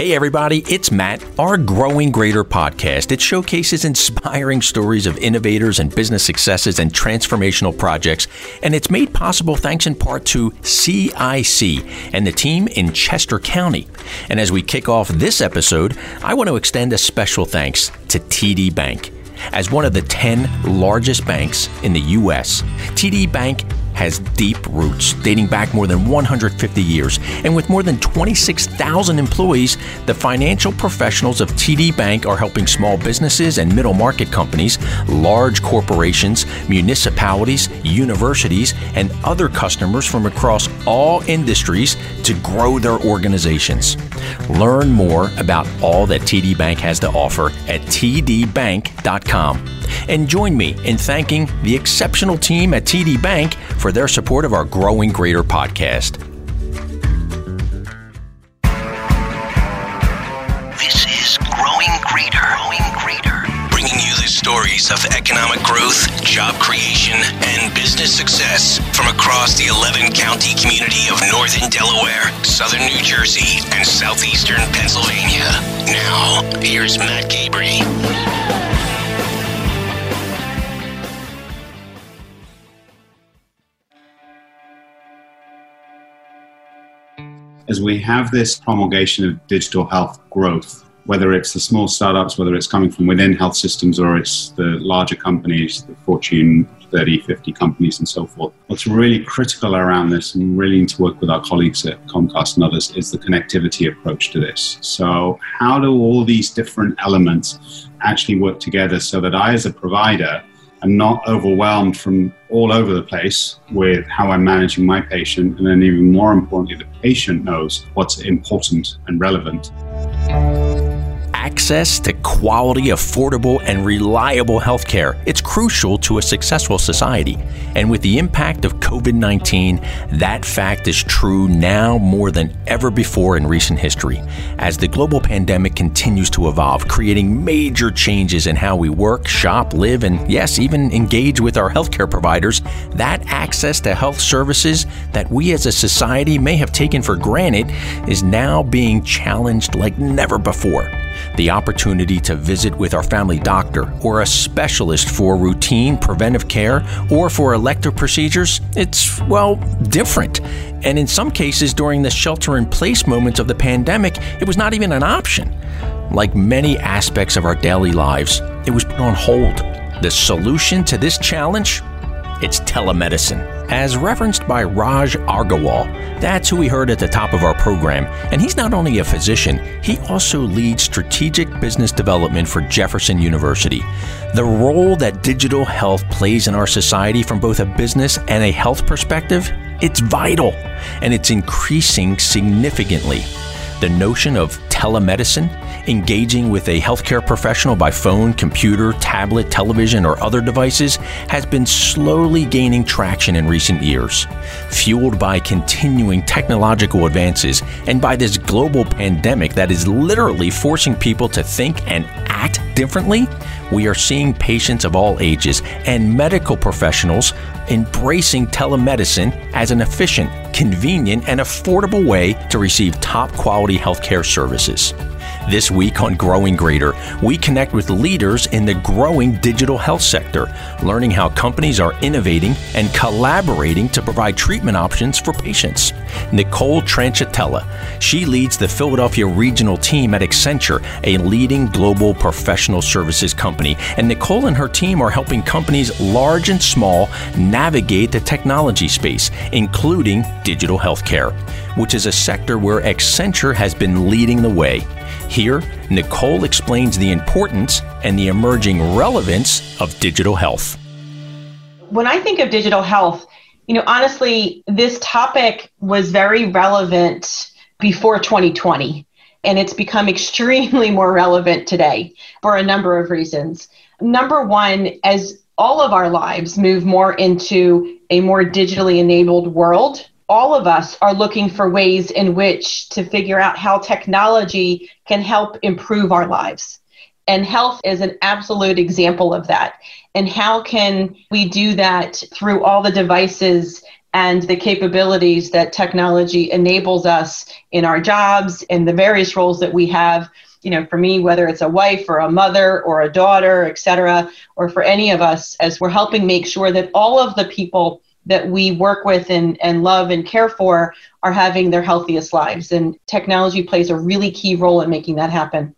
Hey, everybody, it's Matt, our Growing Greater podcast. It showcases inspiring stories of innovators and business successes and transformational projects, and it's made possible thanks in part to CIC and the team in Chester County. And as we kick off this episode, I want to extend a special thanks to TD Bank. As one of the 10 largest banks in the U.S., TD Bank has deep roots dating back more than 150 years. And with more than 26,000 employees, the financial professionals of TD Bank are helping small businesses and middle market companies, large corporations, municipalities, universities, and other customers from across all industries to grow their organizations. Learn more about all that TD Bank has to offer at tdbank.com. And join me in thanking the exceptional team at TD Bank for their support of our Growing Greater podcast. This is Growing Greater. Growing Greater. Bringing you the stories of economic growth, job creation, and business success from across the 11 county community of northern Delaware, southern New Jersey, and southeastern Pennsylvania. Now, here's Matt Cabrey. As we have this promulgation of digital health growth, whether it's the small startups, whether it's coming from within health systems or it's the larger companies, the Fortune 30, 50 companies and so forth. What's really critical around this and really need to work with our colleagues at Comcast and others is the connectivity approach to this. So how do all these different elements actually work together so that I as a provider I'm not overwhelmed from all over the place with how I'm managing my patient. And then, even more importantly, the patient knows what's important and relevant access to quality, affordable, and reliable healthcare. It's crucial to a successful society. And with the impact of COVID 19, that fact is true now more than ever before in recent history. As the global pandemic continues to evolve, creating major changes in how we work, shop, live, and yes, even engage with our healthcare providers, that access to health services that we as a society may have taken for granted is now being challenged like never before the opportunity to visit with our family doctor or a specialist for routine preventive care or for elective procedures, it's, well, different. And in some cases, during the shelter in place moments of the pandemic, it was not even an option. Like many aspects of our daily lives, it was put on hold. The solution to this challenge? It's telemedicine. As referenced by Raj Aggarwal, that's who we heard at the top of our program. And he's not only a physician, he also leads strategic business development for Jefferson University. The role that digital health plays in our society from both a business and a health perspective, it's vital and it's increasing significantly. The notion of telemedicine engaging with a healthcare professional by phone, computer, tablet, television, or other devices has been slowly gaining traction in recent years. Fueled by continuing technological advances and by this global pandemic that is literally forcing people to think and act differently, we are seeing patients of all ages and medical professionals embracing telemedicine as an efficient, convenient, and affordable way to receive top quality healthcare services. This week on Growing Greater, we connect with leaders in the growing digital health sector, learning how companies are innovating and collaborating to provide treatment options for patients. Nicole Tranchitella, she leads the Philadelphia regional team at Accenture, a leading global professional services company. And Nicole and her team are helping companies large and small navigate the technology space, including digital healthcare, which is a sector where Accenture has been leading the way. Here, Nicole explains the importance and the emerging relevance of digital health. When I think of digital health, you know, honestly, this topic was very relevant before 2020, and it's become extremely more relevant today for a number of reasons. Number one, as all of our lives move more into a more digitally enabled world, all of us are looking for ways in which to figure out how technology can help improve our lives. And health is an absolute example of that. And how can we do that through all the devices and the capabilities that technology enables us in our jobs and the various roles that we have you know for me whether it's a wife or a mother or a daughter et cetera or for any of us as we're helping make sure that all of the people that we work with and, and love and care for are having their healthiest lives and technology plays a really key role in making that happen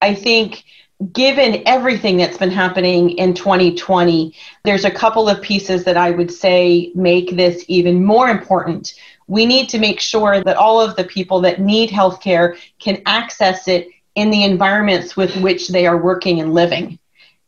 i think given everything that's been happening in 2020, there's a couple of pieces that I would say make this even more important. We need to make sure that all of the people that need healthcare can access it in the environments with which they are working and living.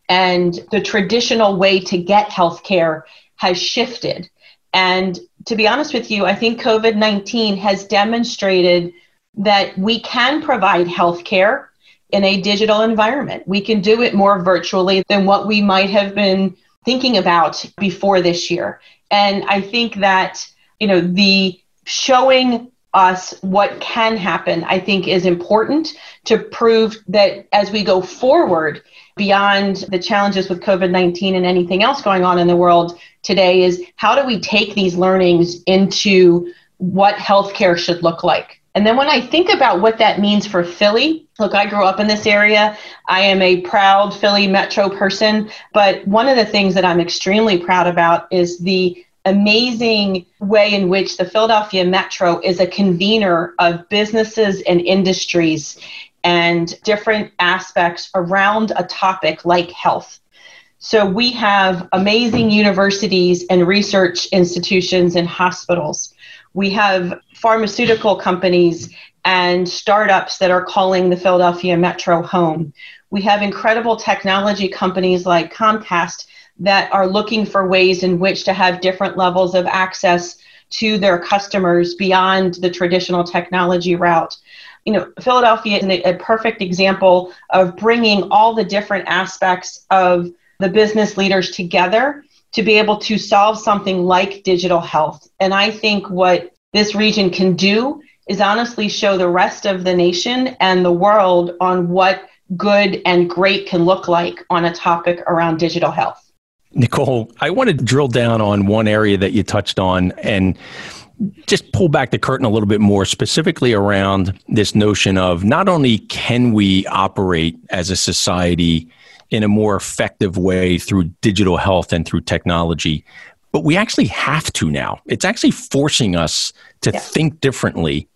And the traditional way to get healthcare has shifted. And to be honest with you, I think COVID 19 has demonstrated that we can provide healthcare in a digital environment. We can do it more virtually than what we might have been thinking about before this year. And I think that, you know, the showing us what can happen, I think is important to prove that as we go forward beyond the challenges with COVID 19 and anything else going on in the world today, is how do we take these learnings into what healthcare should look like? And then when I think about what that means for Philly, look, I grew up in this area. I am a proud Philly metro person. But one of the things that I'm extremely proud about is the amazing way in which the Philadelphia Metro is a convener of businesses and industries and different aspects around a topic like health. So we have amazing universities and research institutions and hospitals. We have pharmaceutical companies and startups that are calling the Philadelphia Metro home. We have incredible technology companies like Comcast that are looking for ways in which to have different levels of access to their customers beyond the traditional technology route. You know, Philadelphia is a perfect example of bringing all the different aspects of the business leaders together to be able to solve something like digital health. And I think what this region can do is honestly show the rest of the nation and the world on what good and great can look like on a topic around digital health. Nicole, I want to drill down on one area that you touched on and just pull back the curtain a little bit more, specifically around this notion of not only can we operate as a society in a more effective way through digital health and through technology. But we actually have to now. It's actually forcing us to yeah. think differently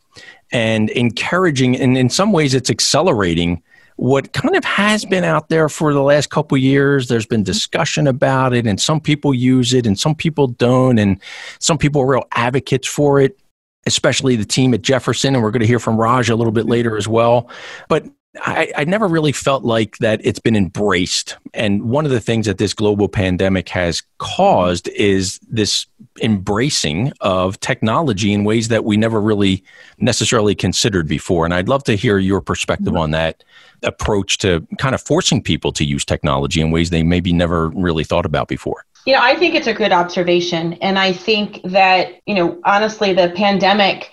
and encouraging, and in some ways, it's accelerating what kind of has been out there for the last couple years there's been mm-hmm. discussion about it and some people use it and some people don't and some people are real advocates for it especially the team at jefferson and we're going to hear from raj a little bit mm-hmm. later as well but I, I, never really felt like that it's been embraced. And one of the things that this global pandemic has caused is this embracing of technology in ways that we never really necessarily considered before. And I'd love to hear your perspective mm-hmm. on that approach to kind of forcing people to use technology in ways they maybe never really thought about before. You know, I think it's a good observation. And I think that, you know, honestly, the pandemic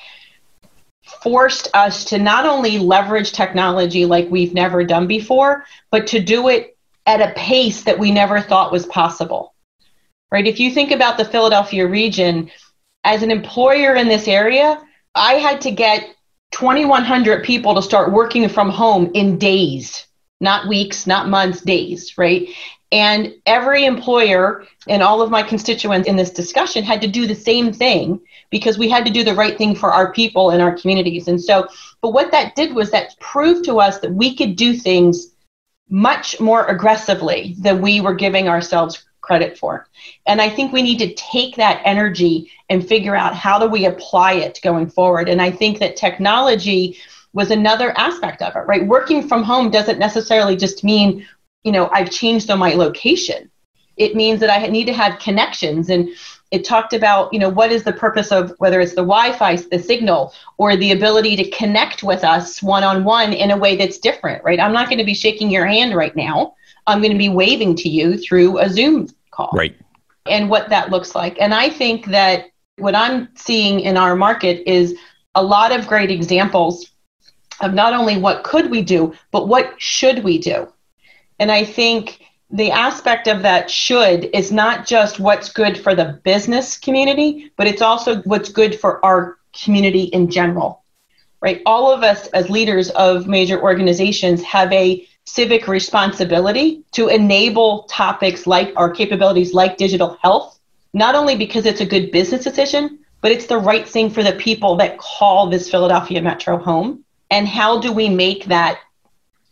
forced us to not only leverage technology like we've never done before, but to do it at a pace that we never thought was possible. Right? If you think about the Philadelphia region, as an employer in this area, I had to get 2,100 people to start working from home in days, not weeks, not months, days, right? And every employer and all of my constituents in this discussion had to do the same thing because we had to do the right thing for our people and our communities. And so, but what that did was that proved to us that we could do things much more aggressively than we were giving ourselves credit for. And I think we need to take that energy and figure out how do we apply it going forward. And I think that technology was another aspect of it, right? Working from home doesn't necessarily just mean you know, I've changed on my location. It means that I need to have connections. And it talked about, you know, what is the purpose of whether it's the Wi Fi, the signal, or the ability to connect with us one on one in a way that's different, right? I'm not going to be shaking your hand right now. I'm going to be waving to you through a Zoom call. Right. And what that looks like. And I think that what I'm seeing in our market is a lot of great examples of not only what could we do, but what should we do. And I think the aspect of that should is not just what's good for the business community, but it's also what's good for our community in general. Right? All of us as leaders of major organizations have a civic responsibility to enable topics like our capabilities like digital health, not only because it's a good business decision, but it's the right thing for the people that call this Philadelphia metro home. And how do we make that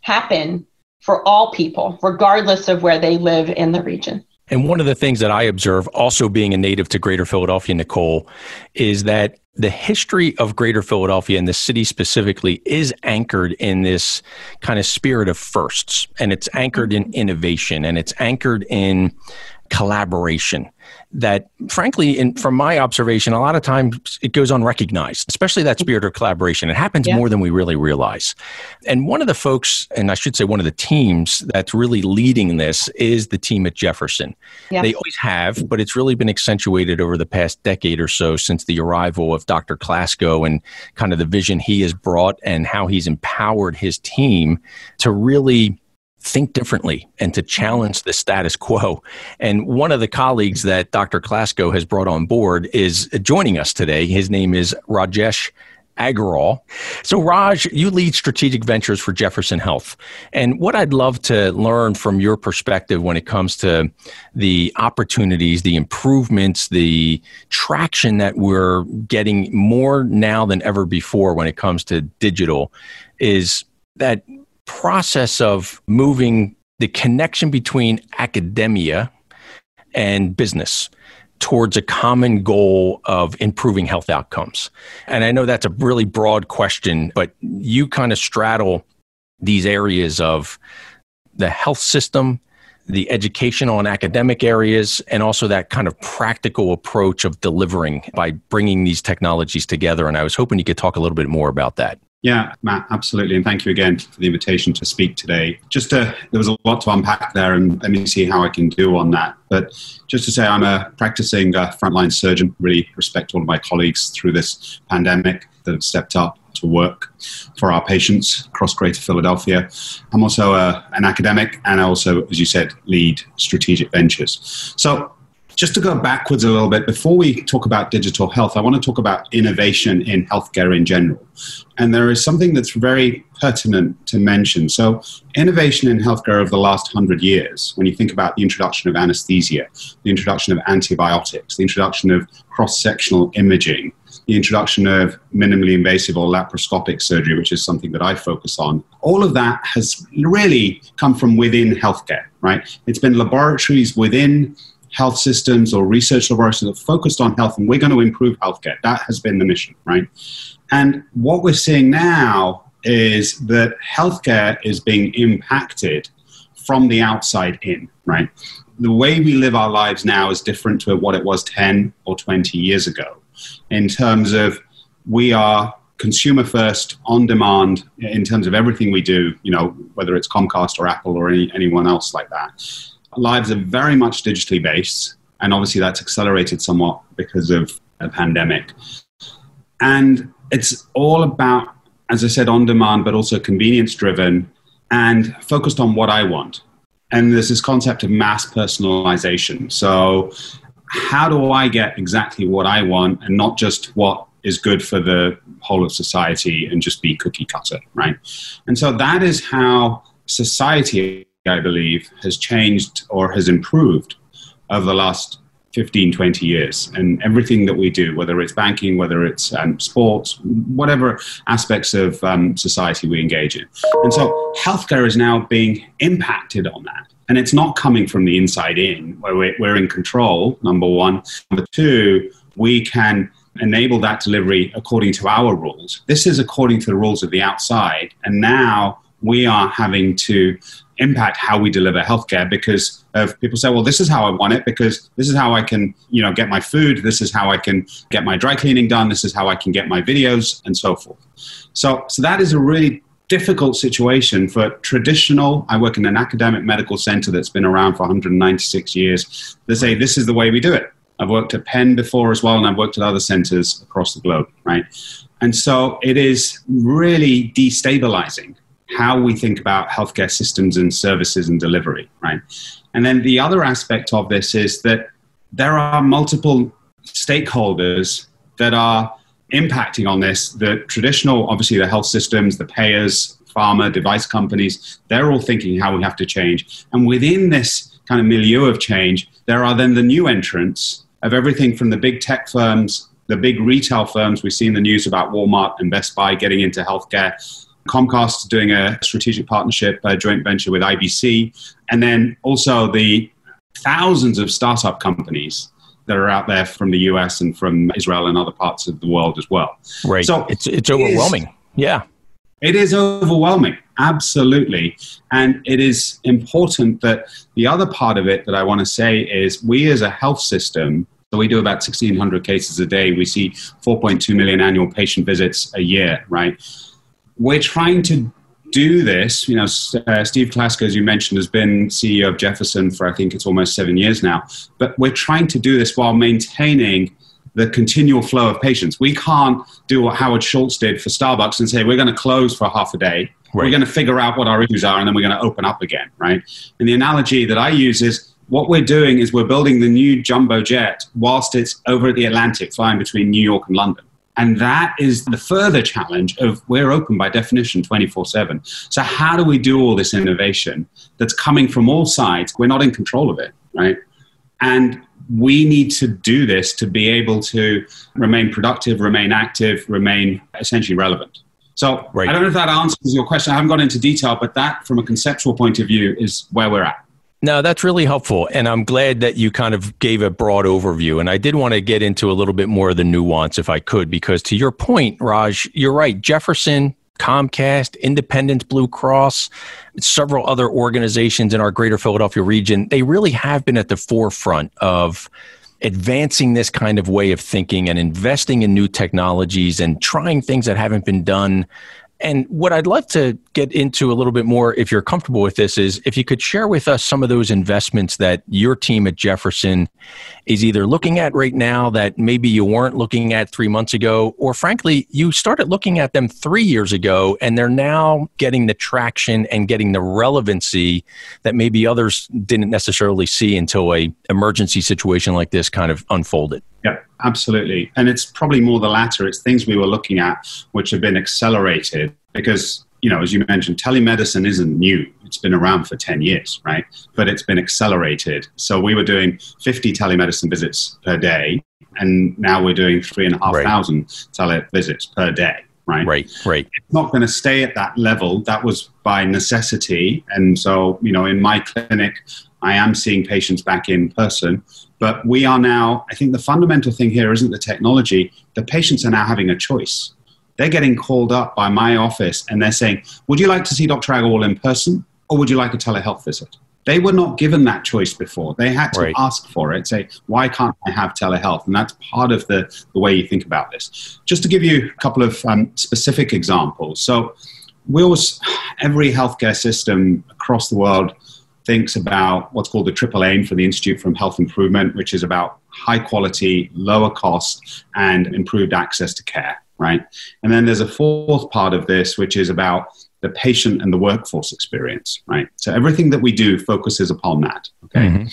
happen for all people, regardless of where they live in the region. And one of the things that I observe, also being a native to Greater Philadelphia, Nicole, is that the history of Greater Philadelphia and the city specifically is anchored in this kind of spirit of firsts, and it's anchored in mm-hmm. innovation, and it's anchored in collaboration that frankly in, from my observation a lot of times it goes unrecognized especially that spirit of collaboration it happens yeah. more than we really realize and one of the folks and i should say one of the teams that's really leading this is the team at jefferson yeah. they always have but it's really been accentuated over the past decade or so since the arrival of dr klasko and kind of the vision he has brought and how he's empowered his team to really think differently and to challenge the status quo. And one of the colleagues that Dr. Klasko has brought on board is joining us today. His name is Rajesh Aggarwal. So, Raj, you lead strategic ventures for Jefferson Health. And what I'd love to learn from your perspective when it comes to the opportunities, the improvements, the traction that we're getting more now than ever before when it comes to digital is that process of moving the connection between academia and business towards a common goal of improving health outcomes? And I know that's a really broad question, but you kind of straddle these areas of the health system, the educational and academic areas, and also that kind of practical approach of delivering by bringing these technologies together. And I was hoping you could talk a little bit more about that. Yeah, Matt, absolutely. And thank you again for the invitation to speak today. Just to, there was a lot to unpack there, and let me see how I can do on that. But just to say, I'm a practicing uh, frontline surgeon, really respect all of my colleagues through this pandemic that have stepped up to work for our patients across Greater Philadelphia. I'm also uh, an academic, and I also, as you said, lead strategic ventures. So just to go backwards a little bit, before we talk about digital health, I want to talk about innovation in healthcare in general. And there is something that's very pertinent to mention. So, innovation in healthcare over the last hundred years, when you think about the introduction of anesthesia, the introduction of antibiotics, the introduction of cross sectional imaging, the introduction of minimally invasive or laparoscopic surgery, which is something that I focus on, all of that has really come from within healthcare, right? It's been laboratories within health systems or research laboratories that are focused on health, and we're going to improve healthcare. That has been the mission, right? And what we're seeing now is that healthcare is being impacted from the outside in, right? The way we live our lives now is different to what it was 10 or 20 years ago in terms of we are consumer first on demand in terms of everything we do you know whether it's comcast or apple or any, anyone else like that lives are very much digitally based, and obviously that's accelerated somewhat because of a pandemic. And it's all about, as I said, on demand, but also convenience driven and focused on what I want. And there's this concept of mass personalization. So, how do I get exactly what I want and not just what is good for the whole of society and just be cookie cutter, right? And so that is how society I believe, has changed or has improved over the last 15, 20 years. And everything that we do, whether it's banking, whether it's um, sports, whatever aspects of um, society we engage in. And so healthcare is now being impacted on that. And it's not coming from the inside in, where we're, we're in control, number one. Number two, we can enable that delivery according to our rules. This is according to the rules of the outside. And now we are having to impact how we deliver healthcare because of people say, well, this is how I want it because this is how I can, you know, get my food. This is how I can get my dry cleaning done. This is how I can get my videos and so forth. So, so that is a really difficult situation for traditional. I work in an academic medical center that's been around for 196 years. They say this is the way we do it. I've worked at Penn before as well, and I've worked at other centers across the globe, right? And so it is really destabilizing how we think about healthcare systems and services and delivery, right? And then the other aspect of this is that there are multiple stakeholders that are impacting on this. The traditional, obviously, the health systems, the payers, pharma, device companies, they're all thinking how we have to change. And within this kind of milieu of change, there are then the new entrants of everything from the big tech firms, the big retail firms. We've seen the news about Walmart and Best Buy getting into healthcare. Comcast doing a strategic partnership, a joint venture with IBC, and then also the thousands of startup companies that are out there from the US and from Israel and other parts of the world as well. Right. So it's it's overwhelming. It is, yeah. It is overwhelming, absolutely. And it is important that the other part of it that I want to say is we as a health system, so we do about 1,600 cases a day. We see 4.2 million annual patient visits a year, right? We're trying to do this, you know, uh, Steve Klasko, as you mentioned, has been CEO of Jefferson for I think it's almost seven years now. But we're trying to do this while maintaining the continual flow of patients. We can't do what Howard Schultz did for Starbucks and say we're going to close for half a day. Right. We're going to figure out what our issues are and then we're going to open up again, right? And the analogy that I use is what we're doing is we're building the new jumbo jet whilst it's over at the Atlantic flying between New York and London. And that is the further challenge of we're open by definition 24 7. So, how do we do all this innovation that's coming from all sides? We're not in control of it, right? And we need to do this to be able to remain productive, remain active, remain essentially relevant. So, right. I don't know if that answers your question. I haven't gone into detail, but that, from a conceptual point of view, is where we're at. No, that's really helpful. And I'm glad that you kind of gave a broad overview. And I did want to get into a little bit more of the nuance if I could, because to your point, Raj, you're right. Jefferson, Comcast, Independence Blue Cross, several other organizations in our greater Philadelphia region, they really have been at the forefront of advancing this kind of way of thinking and investing in new technologies and trying things that haven't been done and what I'd love to get into a little bit more, if you're comfortable with this, is if you could share with us some of those investments that your team at Jefferson is either looking at right now that maybe you weren't looking at three months ago, or frankly, you started looking at them three years ago and they're now getting the traction and getting the relevancy that maybe others didn't necessarily see until a emergency situation like this kind of unfolded. Yeah, absolutely. And it's probably more the latter. It's things we were looking at which have been accelerated because, you know, as you mentioned, telemedicine isn't new. It's been around for 10 years, right? But it's been accelerated. So we were doing 50 telemedicine visits per day, and now we're doing 3,500 right. tele visits per day. Right. Right. Right. It's not going to stay at that level. That was by necessity. And so, you know, in my clinic, I am seeing patients back in person, but we are now, I think the fundamental thing here isn't the technology. The patients are now having a choice. They're getting called up by my office and they're saying, Would you like to see Dr. Aggarwal in person or would you like a telehealth visit? They were not given that choice before. They had to right. ask for it, say, Why can't I have telehealth? And that's part of the, the way you think about this. Just to give you a couple of um, specific examples. So, we always, every healthcare system across the world thinks about what's called the triple aim for the Institute for Health Improvement, which is about high quality, lower cost, and improved access to care, right? And then there's a fourth part of this, which is about the patient and the workforce experience, right? So everything that we do focuses upon that, okay? Mm-hmm.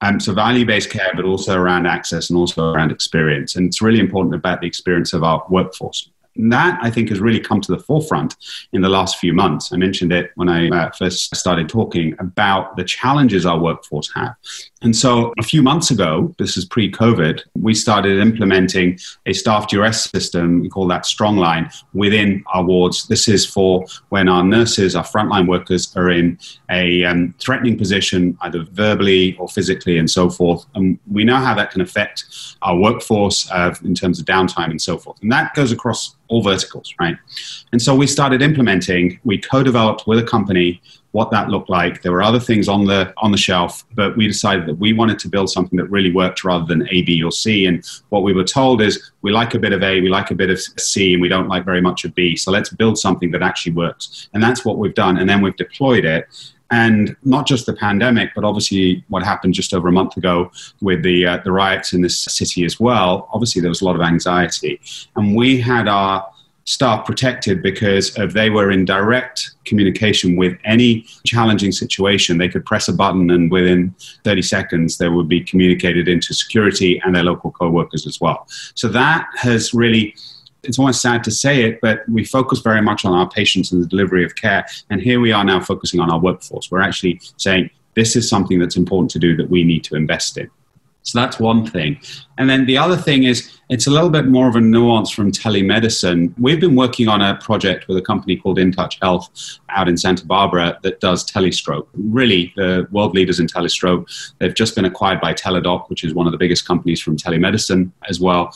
Um, so value-based care, but also around access and also around experience. And it's really important about the experience of our workforce. That, I think, has really come to the forefront in the last few months. I mentioned it when I uh, first started talking about the challenges our workforce have. And so a few months ago, this is pre COVID, we started implementing a staff duress system. We call that Strongline within our wards. This is for when our nurses, our frontline workers, are in a um, threatening position, either verbally or physically, and so forth. And we know how that can affect our workforce uh, in terms of downtime and so forth. And that goes across all verticals, right? And so we started implementing, we co-developed with a company what that looked like. There were other things on the on the shelf, but we decided that we wanted to build something that really worked rather than A, B, or C. And what we were told is we like a bit of A, we like a bit of C, and we don't like very much of B. So let's build something that actually works. And that's what we've done. And then we've deployed it. And not just the pandemic, but obviously what happened just over a month ago with the uh, the riots in this city as well. Obviously, there was a lot of anxiety, and we had our staff protected because if they were in direct communication with any challenging situation, they could press a button and within 30 seconds they would be communicated into security and their local co-workers as well. So that has really it's almost sad to say it, but we focus very much on our patients and the delivery of care. And here we are now focusing on our workforce. We're actually saying this is something that's important to do that we need to invest in. So that's one thing. And then the other thing is it's a little bit more of a nuance from telemedicine. We've been working on a project with a company called InTouch Health out in Santa Barbara that does telestroke. Really, the world leaders in telestroke. They've just been acquired by Teladoc, which is one of the biggest companies from telemedicine as well.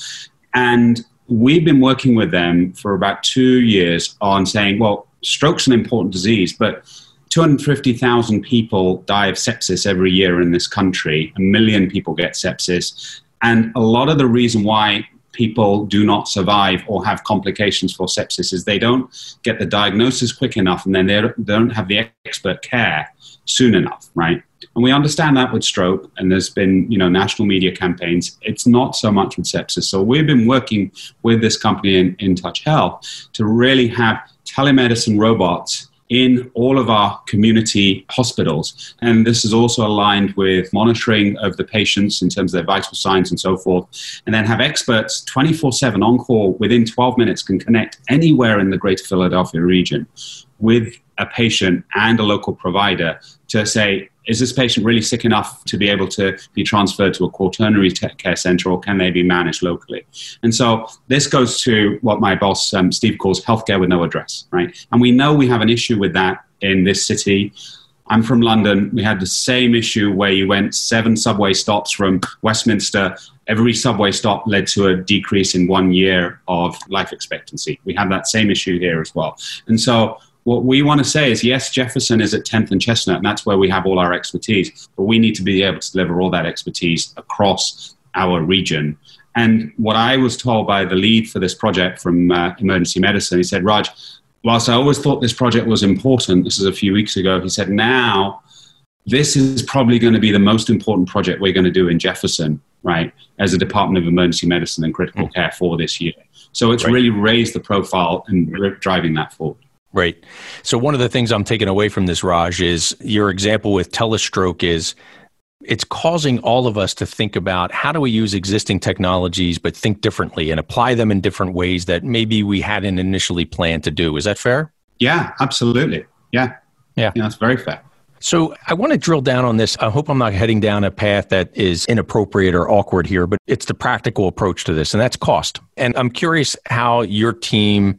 And we've been working with them for about two years on saying, well, stroke's an important disease, but 250,000 people die of sepsis every year in this country. A million people get sepsis. And a lot of the reason why people do not survive or have complications for sepsis is they don't get the diagnosis quick enough and then they don't have the expert care soon enough, right? And we understand that with stroke, and there's been you know national media campaigns. It's not so much with sepsis. So we've been working with this company in, InTouch Health to really have telemedicine robots in all of our community hospitals. And this is also aligned with monitoring of the patients in terms of their vital signs and so forth. And then have experts 24 7 on call within 12 minutes can connect anywhere in the greater Philadelphia region with a patient and a local provider to say, is this patient really sick enough to be able to be transferred to a quaternary care center or can they be managed locally? And so this goes to what my boss, um, Steve, calls healthcare with no address, right? And we know we have an issue with that in this city. I'm from London. We had the same issue where you went seven subway stops from Westminster. Every subway stop led to a decrease in one year of life expectancy. We have that same issue here as well. And so what we want to say is yes, Jefferson is at 10th and Chestnut, and that's where we have all our expertise, but we need to be able to deliver all that expertise across our region. And what I was told by the lead for this project from uh, emergency medicine, he said, Raj, whilst I always thought this project was important, this is a few weeks ago, he said, now this is probably going to be the most important project we're going to do in Jefferson, right, as a Department of Emergency Medicine and Critical mm. Care for this year. So it's right. really raised the profile and driving that forward. Right. So one of the things I'm taking away from this, Raj, is your example with telestroke is it's causing all of us to think about how do we use existing technologies but think differently and apply them in different ways that maybe we hadn't initially planned to do. Is that fair? Yeah, absolutely. Yeah. Yeah. yeah that's very fair. So I want to drill down on this. I hope I'm not heading down a path that is inappropriate or awkward here, but it's the practical approach to this, and that's cost. And I'm curious how your team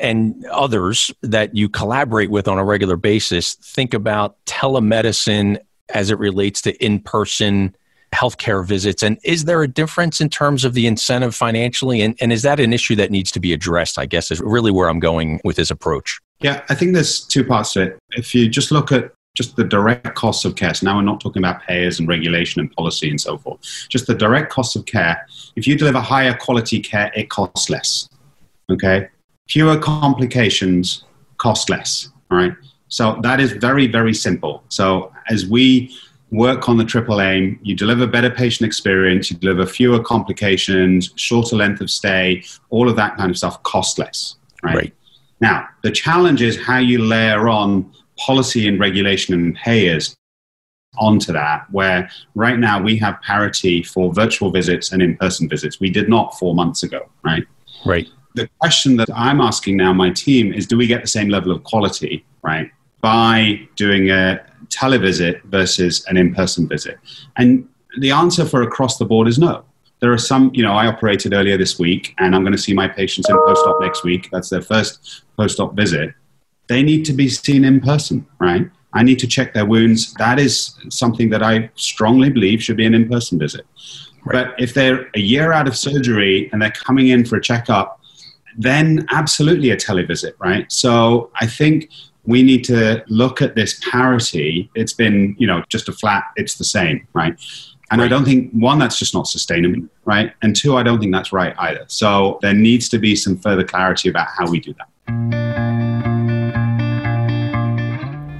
and others that you collaborate with on a regular basis think about telemedicine as it relates to in person healthcare visits? And is there a difference in terms of the incentive financially? And, and is that an issue that needs to be addressed? I guess is really where I'm going with this approach. Yeah, I think there's two parts to it. If you just look at just the direct costs of care. So now we're not talking about payers and regulation and policy and so forth. Just the direct costs of care. If you deliver higher quality care, it costs less. Okay fewer complications, cost less. All right. So that is very, very simple. So as we work on the triple aim, you deliver better patient experience, you deliver fewer complications, shorter length of stay, all of that kind of stuff cost less. Right. right. Now, the challenge is how you layer on policy and regulation and payers onto that, where right now we have parity for virtual visits and in person visits. We did not four months ago, right? Right the question that I'm asking now my team is do we get the same level of quality, right, by doing a televisit versus an in person visit? And the answer for across the board is no. There are some, you know, I operated earlier this week and I'm going to see my patients in post op next week. That's their first post op visit. They need to be seen in person, right? I need to check their wounds. That is something that I strongly believe should be an in person visit. Right. But if they're a year out of surgery and they're coming in for a checkup then absolutely a televisit, right? So I think we need to look at this parity. It's been, you know, just a flat, it's the same, right? And right. I don't think, one, that's just not sustainable, right? And two, I don't think that's right either. So there needs to be some further clarity about how we do that.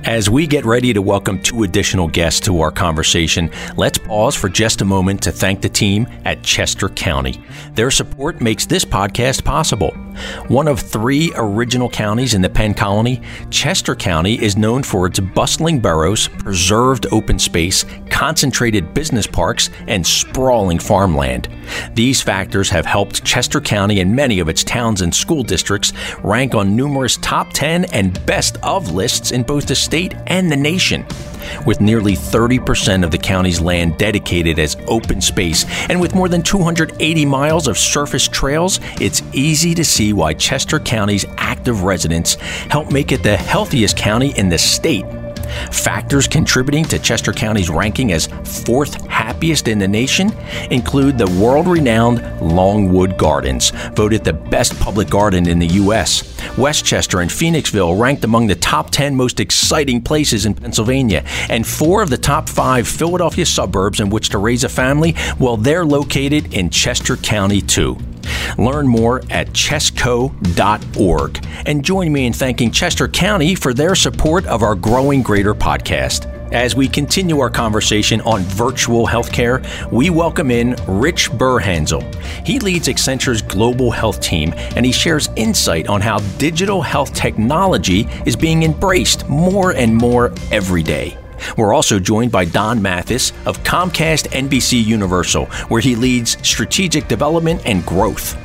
As we get ready to welcome two additional guests to our conversation, let's pause for just a moment to thank the team at Chester County. Their support makes this podcast possible. One of three original counties in the Penn Colony, Chester County is known for its bustling boroughs, preserved open space, concentrated business parks, and sprawling farmland. These factors have helped Chester County and many of its towns and school districts rank on numerous top 10 and best of lists in both the state and the nation with nearly 30% of the county's land dedicated as open space. And with more than 280 miles of surface trails, it's easy to see why Chester County's active residents help make it the healthiest county in the state. Factors contributing to Chester County's ranking as fourth happiest in the nation include the world renowned Longwood Gardens, voted the best public garden in the U.S. West Chester and Phoenixville ranked among the top 10 most exciting places in Pennsylvania, and four of the top five Philadelphia suburbs in which to raise a family, well, they're located in Chester County, too. Learn more at chesco.org and join me in thanking Chester County for their support of our Growing Greater podcast. As we continue our conversation on virtual healthcare, we welcome in Rich Birhanzel. He leads Accenture's global health team and he shares insight on how digital health technology is being embraced more and more every day. We're also joined by Don Mathis of Comcast NBC Universal, where he leads strategic development and growth.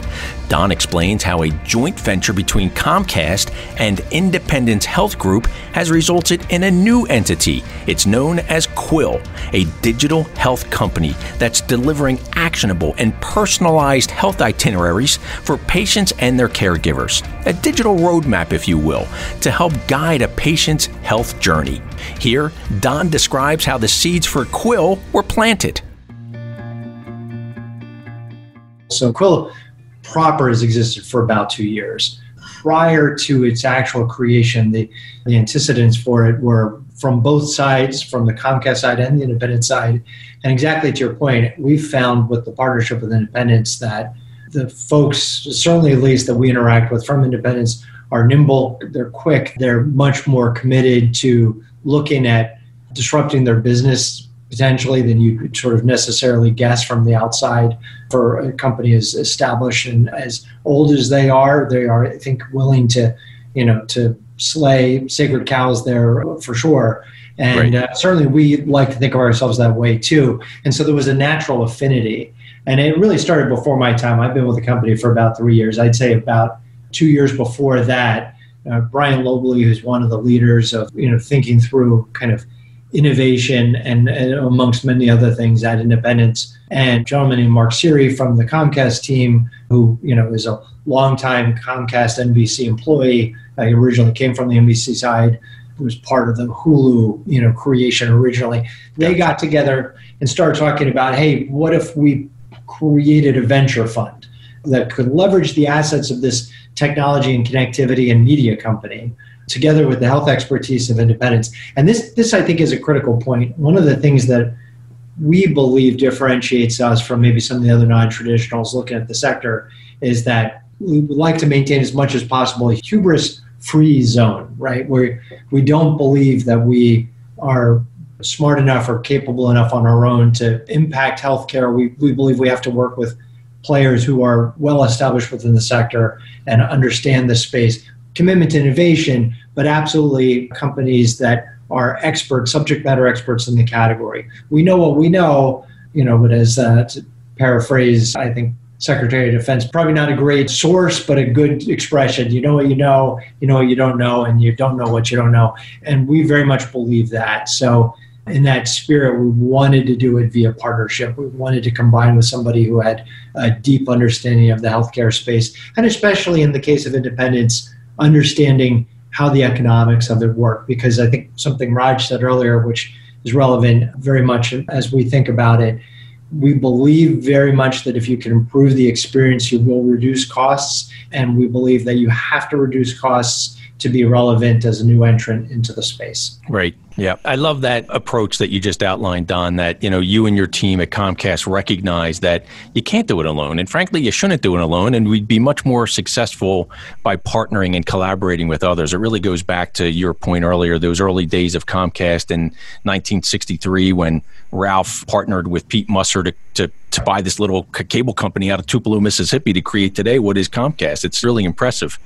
Don explains how a joint venture between Comcast and Independence Health Group has resulted in a new entity. It's known as Quil, a digital health company that's delivering actionable and personalized health itineraries for patients and their caregivers. A digital roadmap, if you will, to help guide a patient's health journey. Here, Don describes how the seeds for Quil were planted. So, Quil proper has existed for about two years. Prior to its actual creation, the, the antecedents for it were from both sides, from the Comcast side and the independent side. And exactly to your point, we found with the partnership with Independence that the folks, certainly at least that we interact with from Independence, are nimble, they're quick, they're much more committed to looking at disrupting their business potentially than you could sort of necessarily guess from the outside for a company as established and as old as they are they are i think willing to you know to slay sacred cows there for sure. And right. uh, certainly we like to think of ourselves that way too. And so there was a natural affinity. And it really started before my time. I've been with the company for about three years. I'd say about two years before that uh, brian lobley who's one of the leaders of you know thinking through kind of innovation and, and, amongst many other things at Independence. And a gentleman named Mark Siri from the Comcast team, who you know is a longtime Comcast NBC employee. Uh, he originally came from the NBC side. Was part of the Hulu, you know, creation originally. They got together and started talking about, hey, what if we created a venture fund that could leverage the assets of this technology and connectivity and media company together with the health expertise of Independence. And this, this I think, is a critical point. One of the things that we believe differentiates us from maybe some of the other non-traditionals looking at the sector is that we would like to maintain as much as possible a hubris free zone, right? Where we don't believe that we are smart enough or capable enough on our own to impact healthcare. We, we believe we have to work with players who are well established within the sector and understand the space commitment to innovation, but absolutely companies that are experts, subject matter experts in the category. We know what we know, you know, but as uh, to paraphrase, I think Secretary of Defense, probably not a great source, but a good expression. You know what you know, you know what you don't know, and you don't know what you don't know. And we very much believe that. So, in that spirit, we wanted to do it via partnership. We wanted to combine with somebody who had a deep understanding of the healthcare space, and especially in the case of Independence, understanding how the economics of it work. Because I think something Raj said earlier, which is relevant very much as we think about it, we believe very much that if you can improve the experience, you will reduce costs. And we believe that you have to reduce costs to be relevant as a new entrant into the space. Right. Yeah, I love that approach that you just outlined, Don. That you know, you and your team at Comcast recognize that you can't do it alone, and frankly, you shouldn't do it alone. And we'd be much more successful by partnering and collaborating with others. It really goes back to your point earlier, those early days of Comcast in 1963 when Ralph partnered with Pete Musser to, to, to buy this little cable company out of Tupelo, Mississippi to create today what is Comcast. It's really impressive.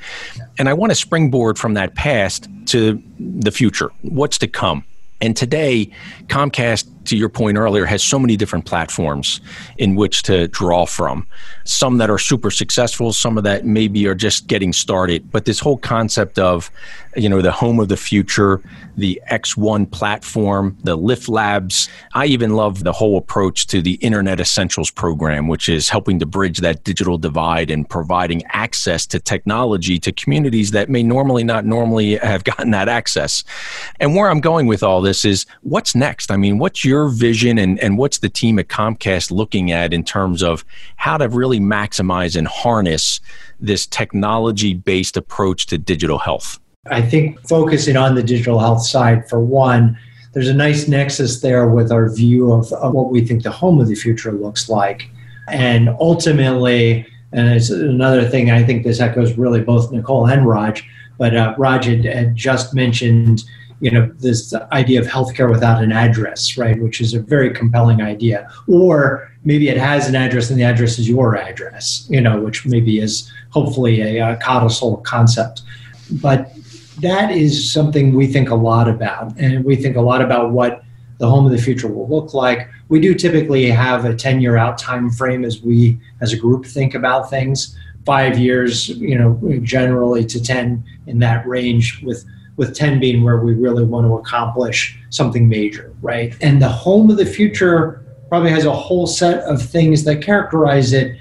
And I want to springboard from that past to the future. What's to come? And today, Comcast, to your point earlier, has so many different platforms in which to draw from. Some that are super successful, some of that maybe are just getting started. But this whole concept of, you know, the home of the future, the X1 platform, the Lift Labs. I even love the whole approach to the Internet Essentials program, which is helping to bridge that digital divide and providing access to technology to communities that may normally not normally have gotten that access. And where I'm going with all this is what's next? I mean, what's your vision and, and what's the team at Comcast looking at in terms of how to really maximize and harness this technology based approach to digital health? I think focusing on the digital health side, for one, there's a nice nexus there with our view of, of what we think the home of the future looks like. And ultimately, and it's another thing, I think this echoes really both Nicole and Raj, but uh, Raj had, had just mentioned you know this idea of healthcare without an address right which is a very compelling idea or maybe it has an address and the address is your address you know which maybe is hopefully a, a codicil concept but that is something we think a lot about and we think a lot about what the home of the future will look like we do typically have a 10 year out time frame as we as a group think about things five years you know generally to 10 in that range with with 10 being where we really want to accomplish something major, right? And the home of the future probably has a whole set of things that characterize it.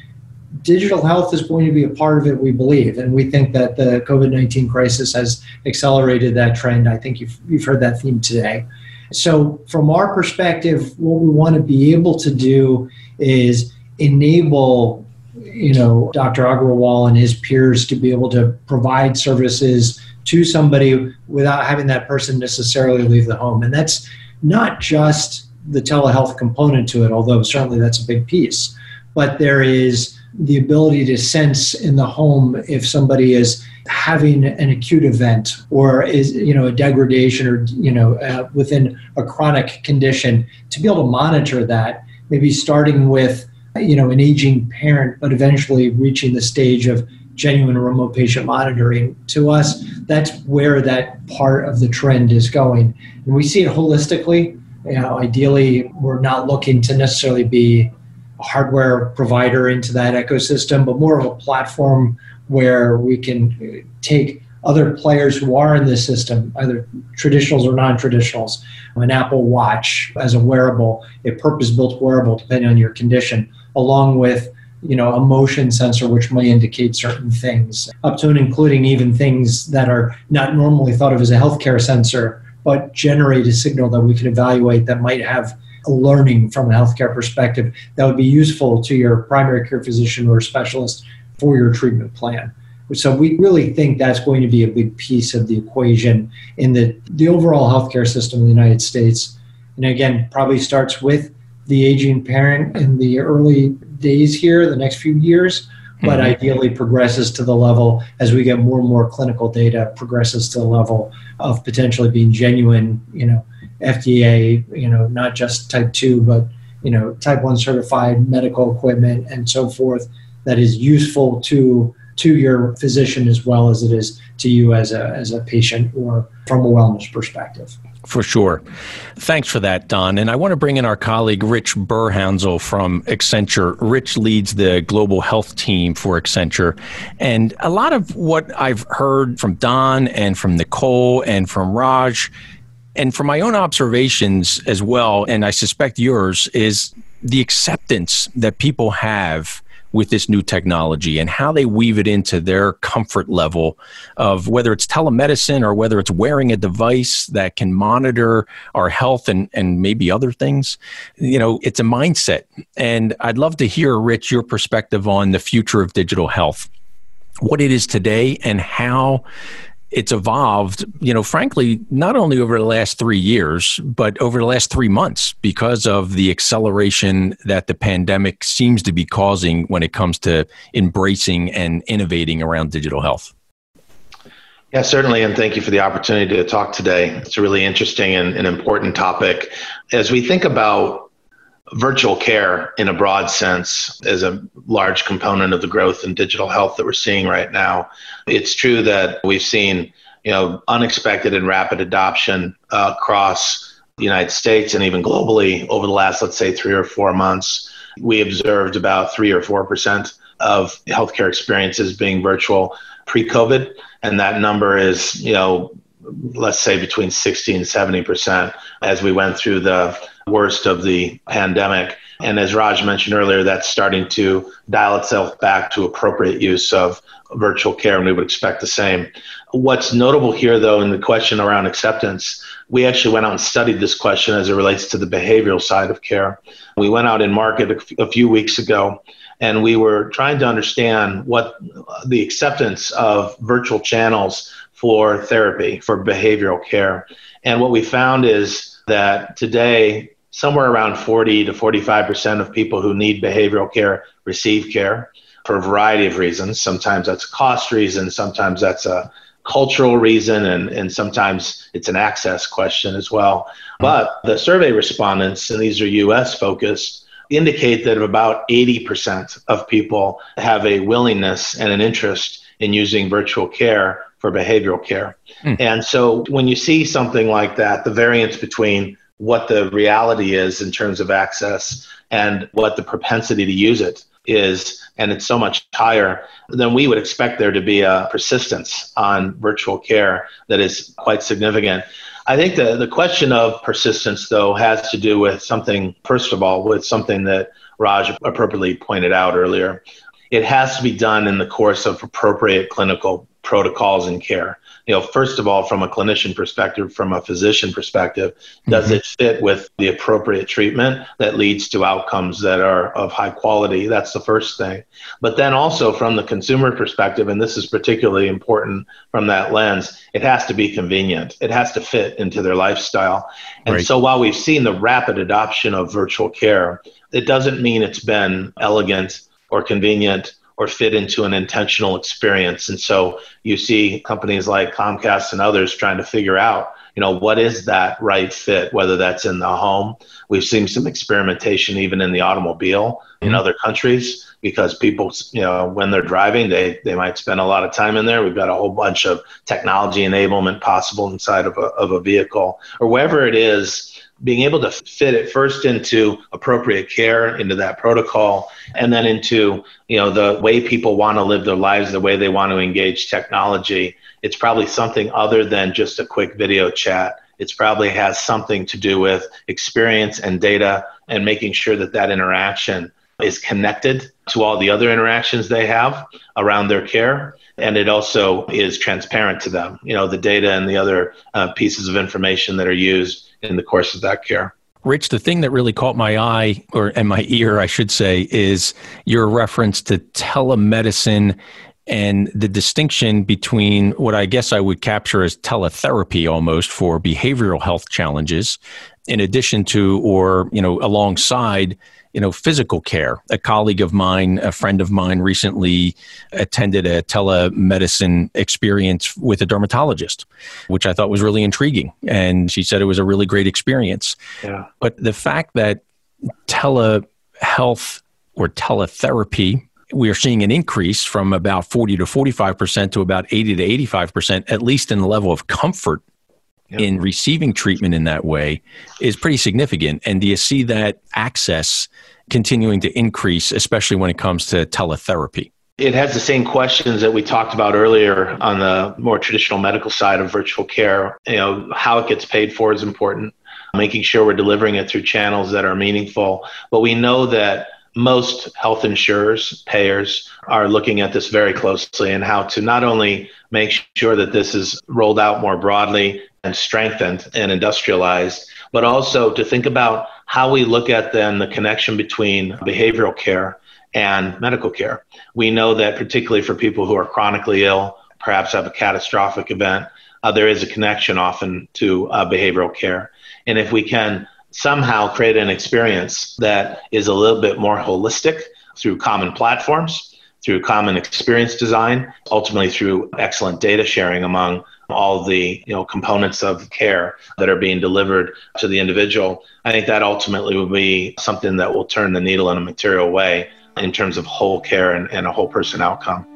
Digital health is going to be a part of it, we believe. And we think that the COVID 19 crisis has accelerated that trend. I think you've, you've heard that theme today. So, from our perspective, what we want to be able to do is enable you know Dr. Aggarwal and his peers to be able to provide services to somebody without having that person necessarily leave the home. And that's not just the telehealth component to it, although certainly that's a big piece. But there is the ability to sense in the home if somebody is having an acute event or is you know a degradation or you know uh, within a chronic condition to be able to monitor that maybe starting with you know an aging parent but eventually reaching the stage of genuine remote patient monitoring. To us, that's where that part of the trend is going. And we see it holistically. You know, ideally, we're not looking to necessarily be hardware provider into that ecosystem, but more of a platform where we can uh, take other players who are in this system, either traditionals or non traditionals, an Apple Watch as a wearable, a purpose built wearable, depending on your condition, along with you know, a motion sensor which may indicate certain things, up to and including even things that are not normally thought of as a healthcare sensor, but generate a signal that we can evaluate that might have learning from a healthcare perspective that would be useful to your primary care physician or specialist for your treatment plan. So we really think that's going to be a big piece of the equation in the, the overall healthcare system in the United States. And again, probably starts with the aging parent in the early days here, the next few years, but mm-hmm. ideally progresses to the level as we get more and more clinical data, progresses to the level of potentially being genuine, you know, FDA, you know, not just type 2, but, you know, type 1 certified medical equipment and so forth that is useful to to your physician as well as it is to you as a as a patient or from a wellness perspective. For sure. Thanks for that, Don. And I want to bring in our colleague, Rich Birhanzel from Accenture. Rich leads the global health team for Accenture. And a lot of what I've heard from Don and from Nicole and from Raj, and from my own observations as well, and I suspect yours, is the acceptance that people have with this new technology and how they weave it into their comfort level of whether it's telemedicine or whether it's wearing a device that can monitor our health and, and maybe other things. You know, it's a mindset. And I'd love to hear, Rich, your perspective on the future of digital health, what it is today and how it's evolved, you know, frankly, not only over the last three years, but over the last three months because of the acceleration that the pandemic seems to be causing when it comes to embracing and innovating around digital health. Yeah, certainly. And thank you for the opportunity to talk today. It's a really interesting and, and important topic. As we think about virtual care in a broad sense is a large component of the growth in digital health that we're seeing right now. It's true that we've seen, you know, unexpected and rapid adoption uh, across the United States and even globally over the last, let's say, three or four months. We observed about three or four percent of healthcare experiences being virtual pre-COVID, and that number is, you know, let's say between 60 and 70 percent as we went through the worst of the pandemic. And as Raj mentioned earlier, that's starting to dial itself back to appropriate use of virtual care, and we would expect the same. What's notable here, though, in the question around acceptance, we actually went out and studied this question as it relates to the behavioral side of care. We went out in market a few weeks ago and we were trying to understand what the acceptance of virtual channels for therapy, for behavioral care. And what we found is that today, somewhere around 40 to 45% of people who need behavioral care receive care for a variety of reasons. Sometimes that's a cost reason, sometimes that's a cultural reason, and, and sometimes it's an access question as well. But the survey respondents, and these are US focused, indicate that about 80% of people have a willingness and an interest in using virtual care for behavioral care. Mm. And so when you see something like that, the variance between what the reality is in terms of access and what the propensity to use it is, and it's so much higher, then we would expect there to be a persistence on virtual care that is quite significant. I think the, the question of persistence, though, has to do with something, first of all, with something that Raj appropriately pointed out earlier. It has to be done in the course of appropriate clinical protocols and care you know, first of all, from a clinician perspective, from a physician perspective, does mm-hmm. it fit with the appropriate treatment that leads to outcomes that are of high quality? That's the first thing. But then also from the consumer perspective, and this is particularly important from that lens, it has to be convenient. It has to fit into their lifestyle. And right. so while we've seen the rapid adoption of virtual care, it doesn't mean it's been elegant or convenient or fit into an intentional experience. And so you see companies like Comcast and others trying to figure out, you know, what is that right fit, whether that's in the home. We've seen some experimentation even in the automobile in mm-hmm. other countries because people, you know, when they're driving, they, they might spend a lot of time in there. We've got a whole bunch of technology enablement possible inside of a, of a vehicle or wherever it is being able to fit it first into appropriate care into that protocol and then into you know the way people want to live their lives the way they want to engage technology it's probably something other than just a quick video chat. It's probably has something to do with experience and data and making sure that that interaction is connected to all the other interactions they have around their care. And it also is transparent to them. You know the data and the other uh, pieces of information that are used in the course of that care. Rich, the thing that really caught my eye, or and my ear, I should say, is your reference to telemedicine and the distinction between what I guess I would capture as teletherapy almost for behavioral health challenges, in addition to or you know alongside you know, physical care. A colleague of mine, a friend of mine recently attended a telemedicine experience with a dermatologist, which I thought was really intriguing. And she said it was a really great experience. Yeah. But the fact that telehealth or teletherapy we are seeing an increase from about 40 to 45% to about 80 to 85%, at least in the level of comfort yep. in receiving treatment in that way is pretty significant. And do you see that access continuing to increase, especially when it comes to teletherapy? It has the same questions that we talked about earlier on the more traditional medical side of virtual care. You know, how it gets paid for is important, making sure we're delivering it through channels that are meaningful. But we know that most health insurers, payers are looking at this very closely and how to not only make sure that this is rolled out more broadly and strengthened and industrialized, but also to think about how we look at then the connection between behavioral care and medical care. We know that particularly for people who are chronically ill, perhaps have a catastrophic event, uh, there is a connection often to uh, behavioral care. And if we can somehow create an experience that is a little bit more holistic through common platforms, through common experience design, ultimately through excellent data sharing among all the you know components of care that are being delivered to the individual. I think that ultimately will be something that will turn the needle in a material way in terms of whole care and, and a whole person outcome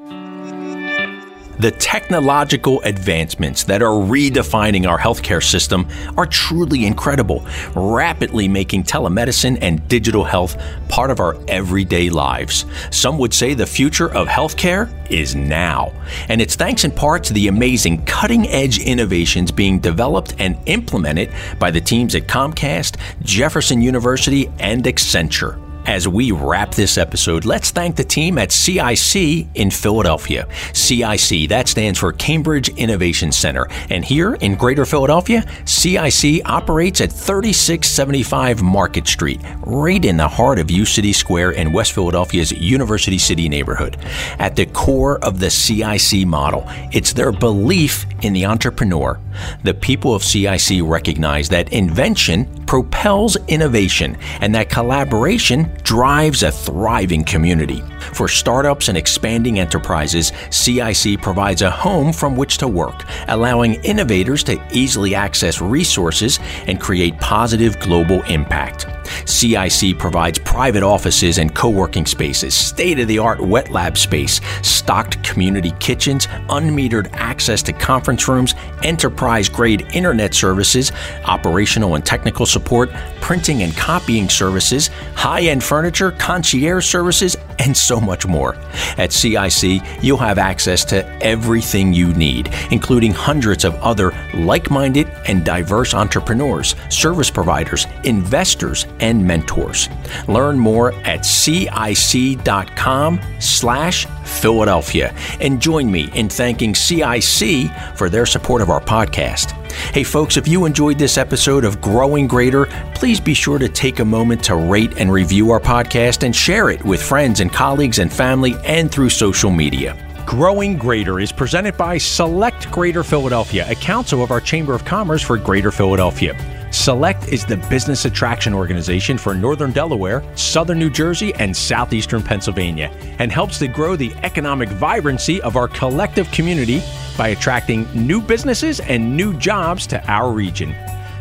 the technological advancements that are redefining our healthcare system are truly incredible, rapidly making telemedicine and digital health part of our everyday lives. Some would say the future of healthcare is now. And it's thanks in part to the amazing cutting edge innovations being developed and implemented by the teams at Comcast, Jefferson University, and Accenture. As we wrap this episode, let's thank the team at CIC in Philadelphia. CIC, that stands for Cambridge Innovation Center. And here in Greater Philadelphia, CIC operates at 3675 Market Street, right in the heart of U City Square in West Philadelphia's University City neighborhood. At the core of the CIC model, it's their belief in the entrepreneur. The people of CIC recognize that invention propels innovation and that collaboration drives a thriving community. For startups and expanding enterprises, CIC provides a home from which to work, allowing innovators to easily access resources and create positive global impact. CIC provides private offices and co working spaces, state of the art wet lab space, stocked community kitchens, unmetered access to conference rooms, enterprise grade internet services, operational and technical support, printing and copying services, high end furniture, concierge services, and so much more. At CIC, you'll have access to everything you need, including hundreds of other like minded and diverse entrepreneurs, service providers, investors, and mentors. Learn more at cic.com slash Philadelphia and join me in thanking CIC for their support of our podcast. Hey, folks, if you enjoyed this episode of Growing Greater, please be sure to take a moment to rate and review our podcast and share it with friends and colleagues and family and through social media. Growing Greater is presented by Select Greater Philadelphia, a council of our Chamber of Commerce for Greater Philadelphia. Select is the business attraction organization for Northern Delaware, Southern New Jersey, and Southeastern Pennsylvania, and helps to grow the economic vibrancy of our collective community by attracting new businesses and new jobs to our region.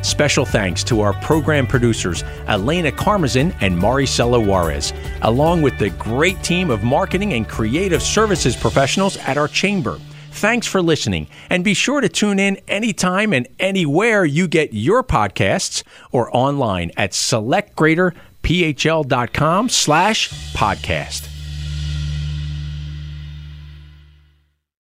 Special thanks to our program producers, Elena Carmazin and Maricela Juarez, along with the great team of marketing and creative services professionals at our chamber. Thanks for listening, and be sure to tune in anytime and anywhere you get your podcasts or online at selectgreaterphl.com slash podcast.